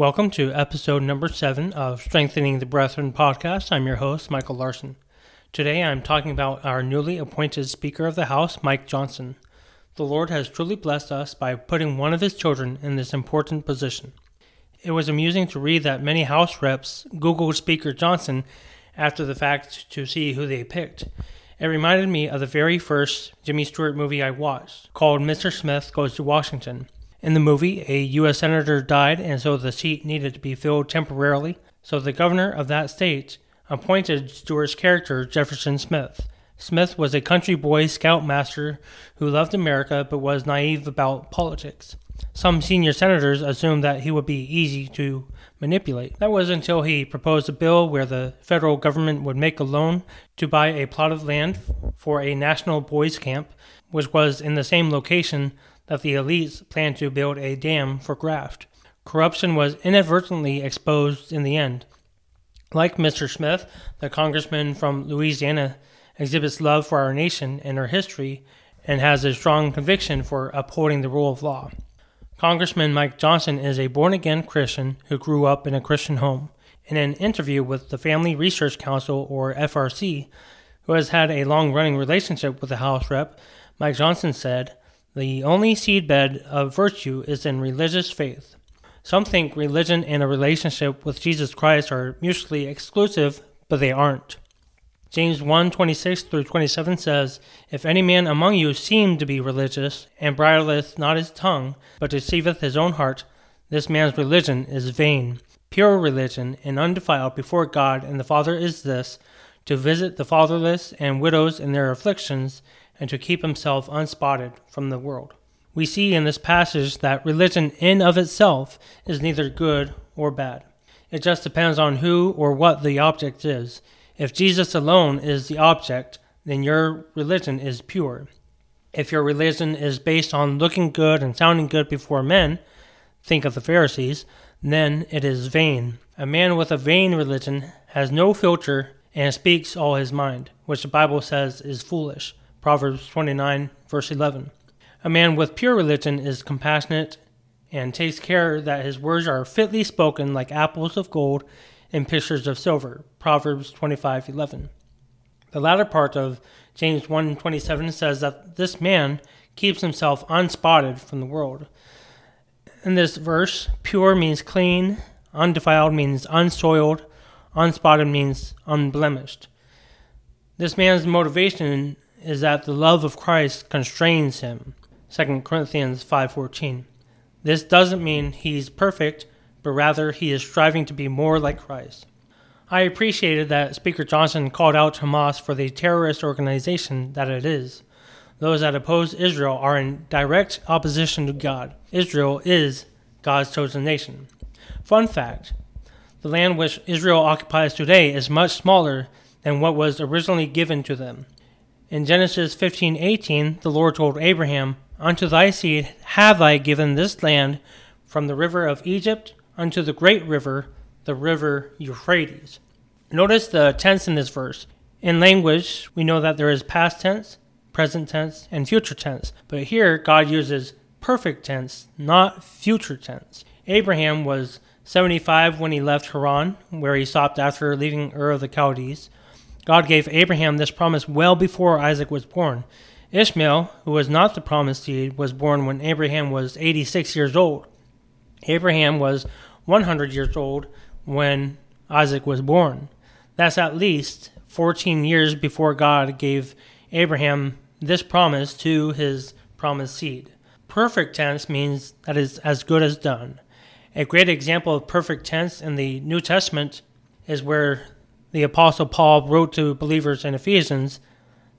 Welcome to episode number seven of Strengthening the Brethren podcast. I'm your host, Michael Larson. Today I'm talking about our newly appointed Speaker of the House, Mike Johnson. The Lord has truly blessed us by putting one of His children in this important position. It was amusing to read that many House reps Googled Speaker Johnson after the fact to see who they picked. It reminded me of the very first Jimmy Stewart movie I watched, called Mr. Smith Goes to Washington. In the movie, a U.S. Senator died, and so the seat needed to be filled temporarily. So the governor of that state appointed Stewart's character, Jefferson Smith. Smith was a country boy scoutmaster who loved America but was naive about politics. Some senior senators assumed that he would be easy to manipulate. That was until he proposed a bill where the federal government would make a loan to buy a plot of land for a national boys' camp, which was in the same location that the elites planned to build a dam for graft. Corruption was inadvertently exposed in the end. Like Mr. Smith, the congressman from Louisiana exhibits love for our nation and our history and has a strong conviction for upholding the rule of law. Congressman Mike Johnson is a born again Christian who grew up in a Christian home. In an interview with the Family Research Council, or FRC, who has had a long running relationship with the House rep, Mike Johnson said, the only seedbed of virtue is in religious faith. Some think religion and a relationship with Jesus Christ are mutually exclusive, but they aren't. James 1 26 through 27 says, If any man among you seem to be religious, and bridleth not his tongue, but deceiveth his own heart, this man's religion is vain. Pure religion and undefiled before God and the Father is this to visit the fatherless and widows in their afflictions, and to keep himself unspotted from the world. We see in this passage that religion in of itself is neither good or bad. It just depends on who or what the object is. If Jesus alone is the object, then your religion is pure. If your religion is based on looking good and sounding good before men, think of the Pharisees, then it is vain. A man with a vain religion has no filter and speaks all his mind, which the Bible says is foolish. Proverbs 29, verse 11. A man with pure religion is compassionate and takes care that his words are fitly spoken like apples of gold and pictures of silver. Proverbs 25:11. The latter part of James 1:27 says that this man keeps himself unspotted from the world. In this verse, pure means clean, undefiled means unsoiled, unspotted means unblemished. This man's motivation is that the love of Christ constrains him. 2 Corinthians 5:14. This doesn't mean he's perfect, but rather he is striving to be more like Christ. I appreciated that Speaker Johnson called out Hamas for the terrorist organization that it is. Those that oppose Israel are in direct opposition to God. Israel is God's chosen nation. Fun fact the land which Israel occupies today is much smaller than what was originally given to them. In Genesis 15:18, the Lord told Abraham, "Unto thy seed have I given this land from the river of Egypt unto the great river, the river Euphrates." Notice the tense in this verse. In language, we know that there is past tense, present tense, and future tense, but here God uses perfect tense, not future tense. Abraham was 75 when he left Haran, where he stopped after leaving Ur of the Chaldees. God gave Abraham this promise well before Isaac was born. Ishmael, who was not the promised seed, was born when Abraham was 86 years old. Abraham was 100 years old when Isaac was born. That's at least 14 years before God gave Abraham this promise to his promised seed. Perfect tense means that is as good as done. A great example of perfect tense in the New Testament is where the Apostle Paul wrote to believers in Ephesians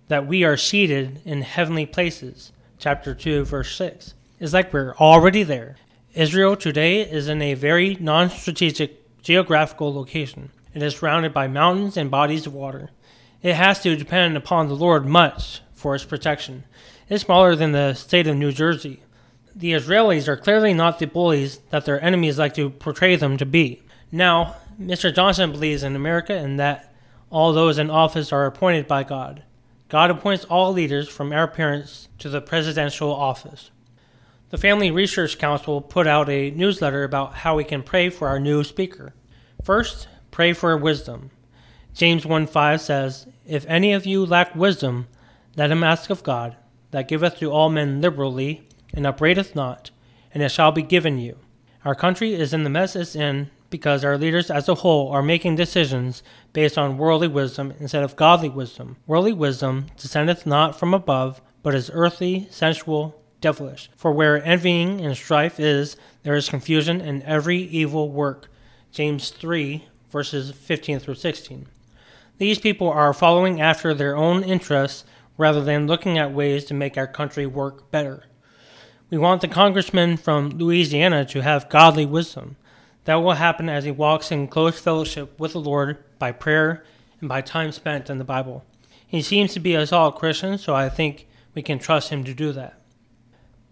that we are seated in heavenly places, chapter 2, verse 6. It's like we're already there. Israel today is in a very non strategic geographical location. It is surrounded by mountains and bodies of water. It has to depend upon the Lord much for its protection. It's smaller than the state of New Jersey. The Israelis are clearly not the bullies that their enemies like to portray them to be. Now, Mr. Johnson believes in America and that all those in office are appointed by God. God appoints all leaders from our parents to the presidential office. The Family Research Council put out a newsletter about how we can pray for our new speaker. First, pray for wisdom. James 1 5 says, If any of you lack wisdom, let him ask of God, that giveth to all men liberally, and upbraideth not, and it shall be given you. Our country is in the mess it's in because our leaders as a whole are making decisions based on worldly wisdom instead of godly wisdom. Worldly wisdom descendeth not from above, but is earthly, sensual, devilish. For where envying and strife is, there is confusion and every evil work. James 3, verses 15 through 16. These people are following after their own interests rather than looking at ways to make our country work better. We want the congressman from Louisiana to have godly wisdom. That will happen as he walks in close fellowship with the Lord by prayer and by time spent in the Bible. He seems to be a solid Christian, so I think we can trust him to do that.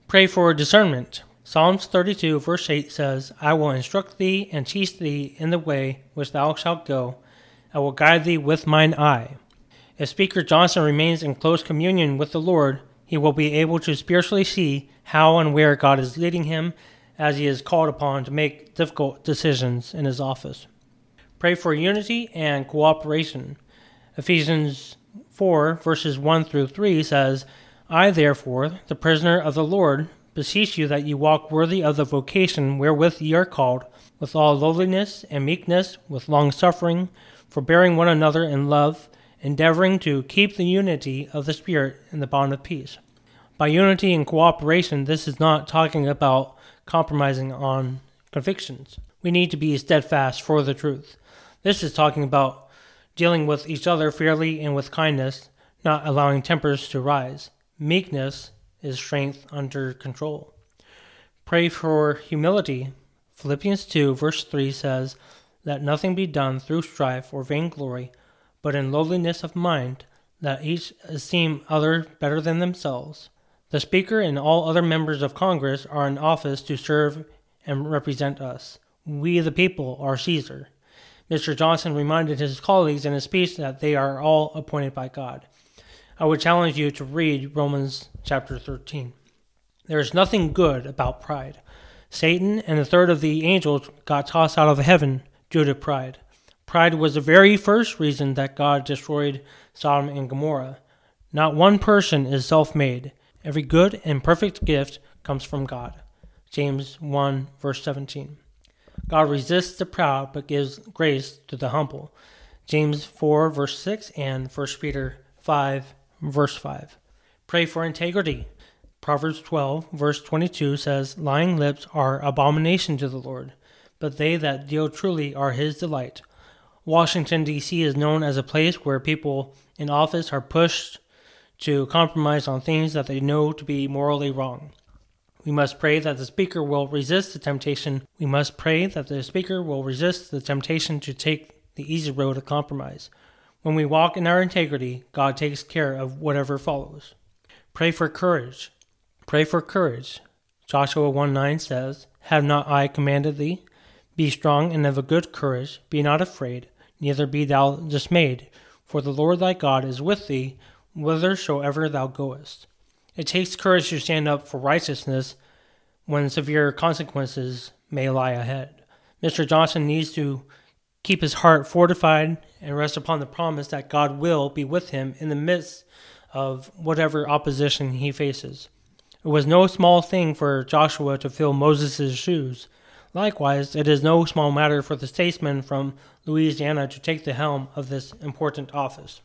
Pray for discernment. Psalms 32, verse 8 says, I will instruct thee and teach thee in the way which thou shalt go. I will guide thee with mine eye. If Speaker Johnson remains in close communion with the Lord, he will be able to spiritually see how and where God is leading him as he is called upon to make difficult decisions in his office. Pray for unity and cooperation. Ephesians 4, verses 1 through 3 says, I, therefore, the prisoner of the Lord, beseech you that you walk worthy of the vocation wherewith ye are called, with all lowliness and meekness, with long suffering, forbearing one another in love, endeavoring to keep the unity of the Spirit in the bond of peace. By unity and cooperation, this is not talking about compromising on convictions. We need to be steadfast for the truth. This is talking about dealing with each other fairly and with kindness, not allowing tempers to rise. Meekness is strength under control. Pray for humility. Philippians 2, verse 3 says, Let nothing be done through strife or vainglory, but in lowliness of mind, that each esteem other better than themselves. The Speaker and all other members of Congress are in office to serve and represent us. We, the people, are Caesar. Mr. Johnson reminded his colleagues in his speech that they are all appointed by God. I would challenge you to read Romans chapter 13. There is nothing good about pride. Satan and a third of the angels got tossed out of heaven due to pride. Pride was the very first reason that God destroyed Sodom and Gomorrah. Not one person is self made. Every good and perfect gift comes from God. James 1, verse 17. God resists the proud but gives grace to the humble. James 4, verse 6, and 1 Peter 5, verse 5. Pray for integrity. Proverbs 12, verse 22 says, Lying lips are abomination to the Lord, but they that deal truly are his delight. Washington, D.C. is known as a place where people in office are pushed to compromise on things that they know to be morally wrong. We must pray that the speaker will resist the temptation. We must pray that the speaker will resist the temptation to take the easy road of compromise. When we walk in our integrity, God takes care of whatever follows. Pray for courage. Pray for courage. Joshua 1 9 says, Have not I commanded thee? Be strong and of a good courage, be not afraid, neither be thou dismayed, for the Lord thy God is with thee whithersoever thou goest. It takes courage to stand up for righteousness when severe consequences may lie ahead. Mr. Johnson needs to keep his heart fortified and rest upon the promise that God will be with him in the midst of whatever opposition he faces. It was no small thing for Joshua to fill Moses' shoes. Likewise, it is no small matter for the statesman from Louisiana to take the helm of this important office.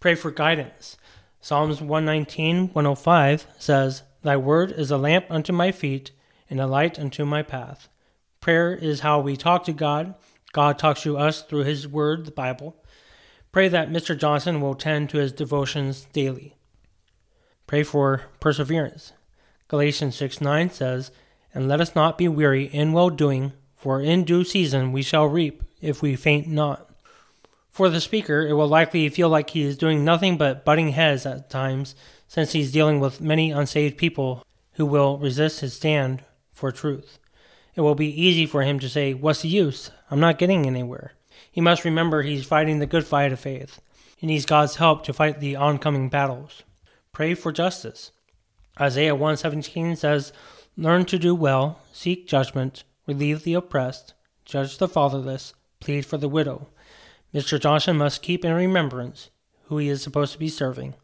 Pray for guidance. Psalms 119, 105 says, Thy word is a lamp unto my feet and a light unto my path. Prayer is how we talk to God. God talks to us through His Word, the Bible. Pray that Mr. Johnson will tend to his devotions daily. Pray for perseverance. Galatians 6 9 says, And let us not be weary in well doing, for in due season we shall reap if we faint not. For the speaker, it will likely feel like he is doing nothing but butting heads at times, since he's dealing with many unsaved people who will resist his stand for truth. It will be easy for him to say, What's the use? I'm not getting anywhere. He must remember he's fighting the good fight of faith. He needs God's help to fight the oncoming battles. Pray for justice. Isaiah 117 says, Learn to do well, seek judgment, relieve the oppressed, judge the fatherless, plead for the widow. Mr. Johnson must keep in remembrance who he is supposed to be serving.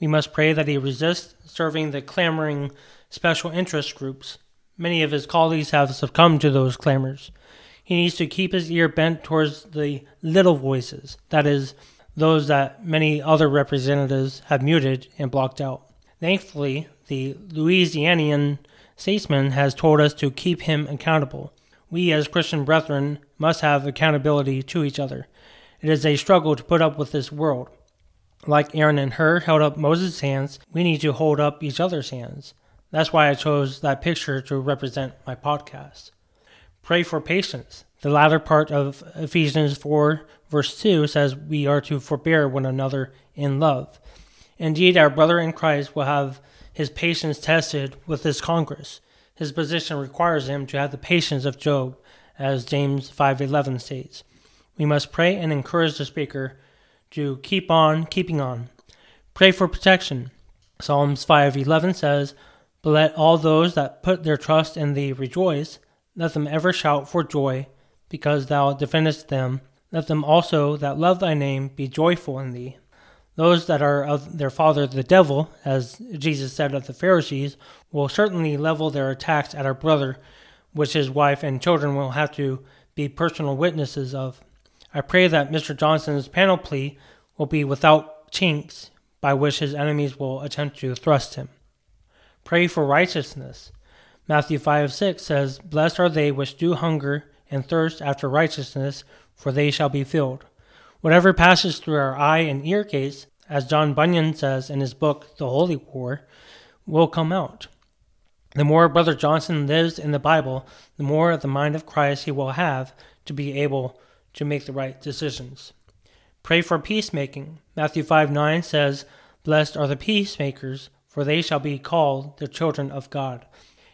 We must pray that he resists serving the clamoring special interest groups. Many of his colleagues have succumbed to those clamors. He needs to keep his ear bent towards the little voices, that is, those that many other representatives have muted and blocked out. Thankfully, the Louisianian statesman has told us to keep him accountable. We, as Christian brethren, must have accountability to each other. It is a struggle to put up with this world. Like Aaron and Hur held up Moses' hands, we need to hold up each other's hands. That's why I chose that picture to represent my podcast. Pray for patience. The latter part of Ephesians 4, verse 2 says we are to forbear one another in love. Indeed, our brother in Christ will have his patience tested with this Congress. His position requires him to have the patience of Job, as James 5:11 states. We must pray and encourage the speaker to keep on keeping on. Pray for protection. Psalms 5:11 says, "But let all those that put their trust in thee rejoice; let them ever shout for joy, because thou defendest them. Let them also that love thy name be joyful in thee." Those that are of their father the devil, as Jesus said of the Pharisees, will certainly level their attacks at our brother, which his wife and children will have to be personal witnesses of. I pray that Mr. Johnson's panoply will be without chinks by which his enemies will attempt to thrust him. Pray for righteousness. Matthew 5 6 says, Blessed are they which do hunger and thirst after righteousness, for they shall be filled. Whatever passes through our eye and ear gates, as John Bunyan says in his book, The Holy War, will come out. The more Brother Johnson lives in the Bible, the more of the mind of Christ he will have to be able to make the right decisions. Pray for peacemaking. Matthew 5 9 says, Blessed are the peacemakers, for they shall be called the children of God.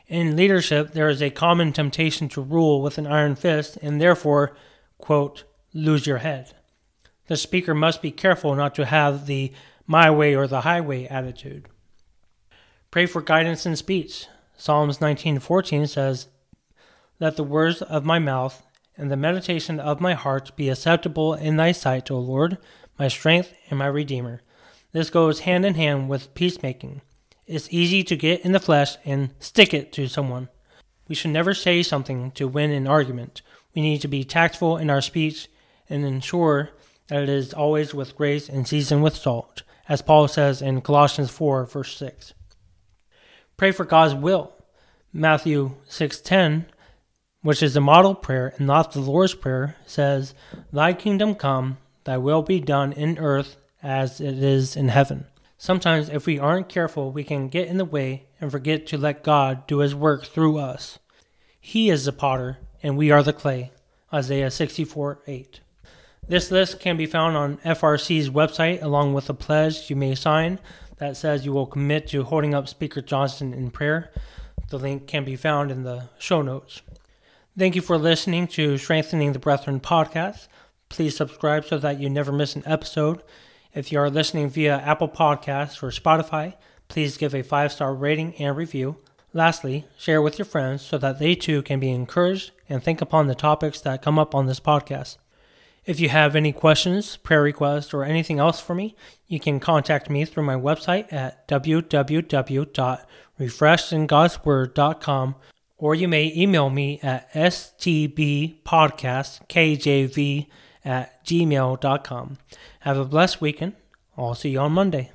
In leadership, there is a common temptation to rule with an iron fist and therefore, quote, lose your head. The speaker must be careful not to have the my way or the highway attitude. Pray for guidance in speech. Psalms 19:14 says, "Let the words of my mouth and the meditation of my heart be acceptable in thy sight, O Lord, my strength and my redeemer." This goes hand in hand with peacemaking. It's easy to get in the flesh and stick it to someone. We should never say something to win an argument. We need to be tactful in our speech and ensure that it is always with grace and seasoned with salt, as Paul says in Colossians 4, verse 6. Pray for God's will. Matthew 6:10, which is the model prayer and not the Lord's prayer, says, "Thy kingdom come, thy will be done in earth as it is in heaven." Sometimes if we aren't careful, we can get in the way and forget to let God do his work through us. He is the potter and we are the clay. Isaiah 64:8. This list can be found on FRC's website along with a pledge you may sign that says you will commit to holding up Speaker Johnson in prayer. The link can be found in the show notes. Thank you for listening to Strengthening the Brethren podcast. Please subscribe so that you never miss an episode. If you are listening via Apple Podcasts or Spotify, please give a five star rating and review. Lastly, share with your friends so that they too can be encouraged and think upon the topics that come up on this podcast. If you have any questions, prayer requests, or anything else for me, you can contact me through my website at www.refreshedingodsword.com or you may email me at stbpodcastkjv at gmail.com. Have a blessed weekend. I'll see you on Monday.